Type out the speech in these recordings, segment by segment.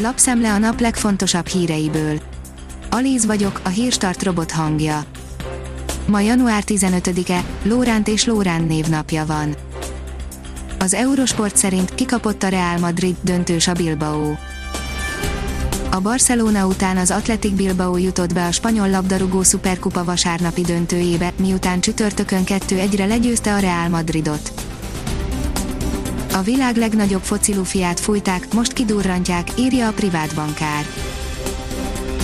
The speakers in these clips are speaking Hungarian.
Lapszemle a nap legfontosabb híreiből. Alíz vagyok, a hírstart robot hangja. Ma január 15-e, Lóránt és Lórán névnapja van. Az Eurosport szerint kikapott a Real Madrid döntős a Bilbao. A Barcelona után az Athletic Bilbao jutott be a spanyol labdarúgó szuperkupa vasárnapi döntőjébe, miután csütörtökön 2-1-re legyőzte a Real Madridot. A világ legnagyobb focilufiát fújták, most kidurrantják, írja a privát bankár.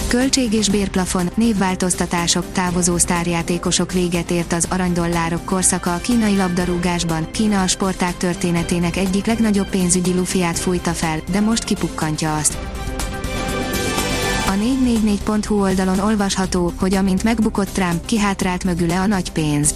Költség és bérplafon, névváltoztatások, távozó sztárjátékosok véget ért az aranydollárok korszaka a kínai labdarúgásban. Kína a sporták történetének egyik legnagyobb pénzügyi lufiát fújta fel, de most kipukkantja azt. A 444.hu oldalon olvasható, hogy amint megbukott Trump, kihátrált mögüle a nagy pénz.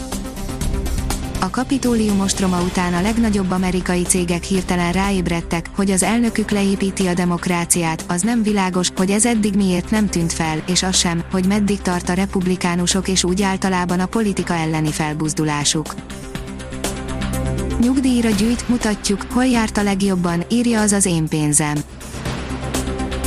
A kapitólium ostroma után a legnagyobb amerikai cégek hirtelen ráébredtek, hogy az elnökük leépíti a demokráciát, az nem világos, hogy ez eddig miért nem tűnt fel, és az sem, hogy meddig tart a republikánusok és úgy általában a politika elleni felbuzdulásuk. Nyugdíjra gyűjt, mutatjuk, hol járt a legjobban, írja az az én pénzem.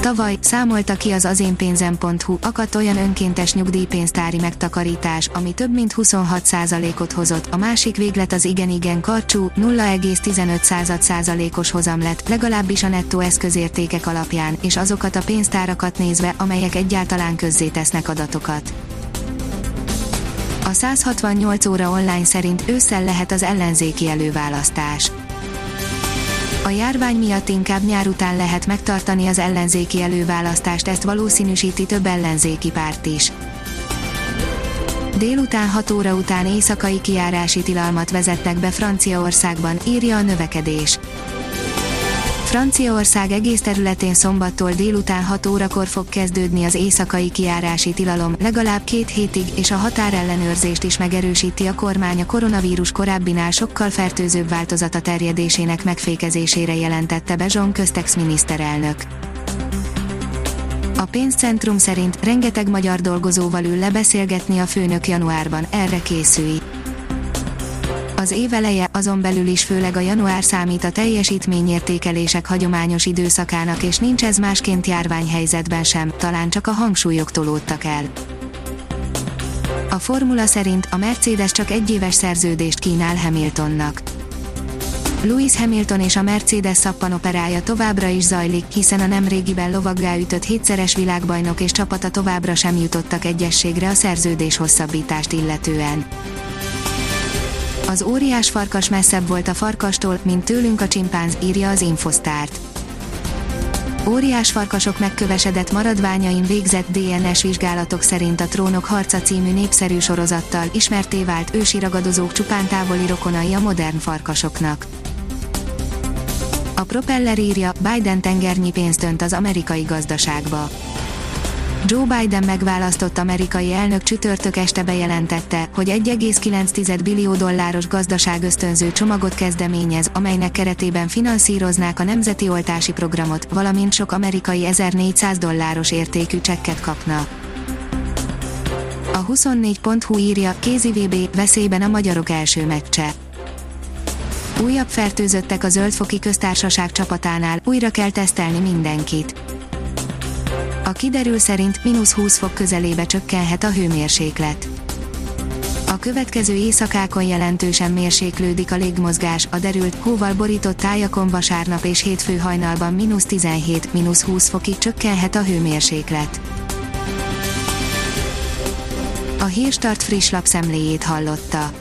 Tavaly számolta ki az azénpénzem.hu akadt olyan önkéntes nyugdíjpénztári megtakarítás, ami több mint 26%-ot hozott, a másik véglet az igen-igen karcsú, 0,15%-os hozam lett, legalábbis a nettó eszközértékek alapján, és azokat a pénztárakat nézve, amelyek egyáltalán közzétesznek adatokat. A 168 óra online szerint ősszel lehet az ellenzéki előválasztás a járvány miatt inkább nyár után lehet megtartani az ellenzéki előválasztást, ezt valószínűsíti több ellenzéki párt is. Délután 6 óra után éjszakai kiárási tilalmat vezetnek be Franciaországban, írja a növekedés. Franciaország egész területén szombattól délután 6 órakor fog kezdődni az éjszakai kiárási tilalom, legalább két hétig, és a határellenőrzést is megerősíti a kormány a koronavírus korábbinál sokkal fertőzőbb változata terjedésének megfékezésére jelentette be Jean Köstex miniszterelnök. A pénzcentrum szerint rengeteg magyar dolgozóval ül lebeszélgetni a főnök januárban, erre készülj. Az év eleje azon belül is főleg a január számít a teljesítményértékelések hagyományos időszakának és nincs ez másként járványhelyzetben sem, talán csak a hangsúlyok tolódtak el. A formula szerint a Mercedes csak egyéves szerződést kínál Hamiltonnak. Lewis Hamilton és a Mercedes szappanoperája továbbra is zajlik, hiszen a nemrégiben lovaggá ütött hétszeres világbajnok és csapata továbbra sem jutottak egyességre a szerződés hosszabbítást illetően. Az óriás farkas messzebb volt a farkastól, mint tőlünk a csimpánz, írja az Infosztárt. Óriás farkasok megkövesedett maradványain végzett DNS vizsgálatok szerint a Trónok harca című népszerű sorozattal ismerté vált ősi ragadozók csupán távoli rokonai a modern farkasoknak. A propeller írja, Biden tengernyi pénzt önt az amerikai gazdaságba Joe Biden megválasztott amerikai elnök csütörtök este bejelentette, hogy 1,9 billió dolláros gazdaság ösztönző csomagot kezdeményez, amelynek keretében finanszíroznák a nemzeti oltási programot, valamint sok amerikai 1400 dolláros értékű csekket kapna. A 24.hu írja, kézi VB, veszélyben a magyarok első meccse. Újabb fertőzöttek a Zöldfoki köztársaság csapatánál, újra kell tesztelni mindenkit a kiderül szerint mínusz 20 fok közelébe csökkenhet a hőmérséklet. A következő éjszakákon jelentősen mérséklődik a légmozgás, a derült, hóval borított tájakon vasárnap és hétfő hajnalban mínusz 17, mínusz 20 fokig csökkenhet a hőmérséklet. A Hírstart friss lapszemléjét hallotta.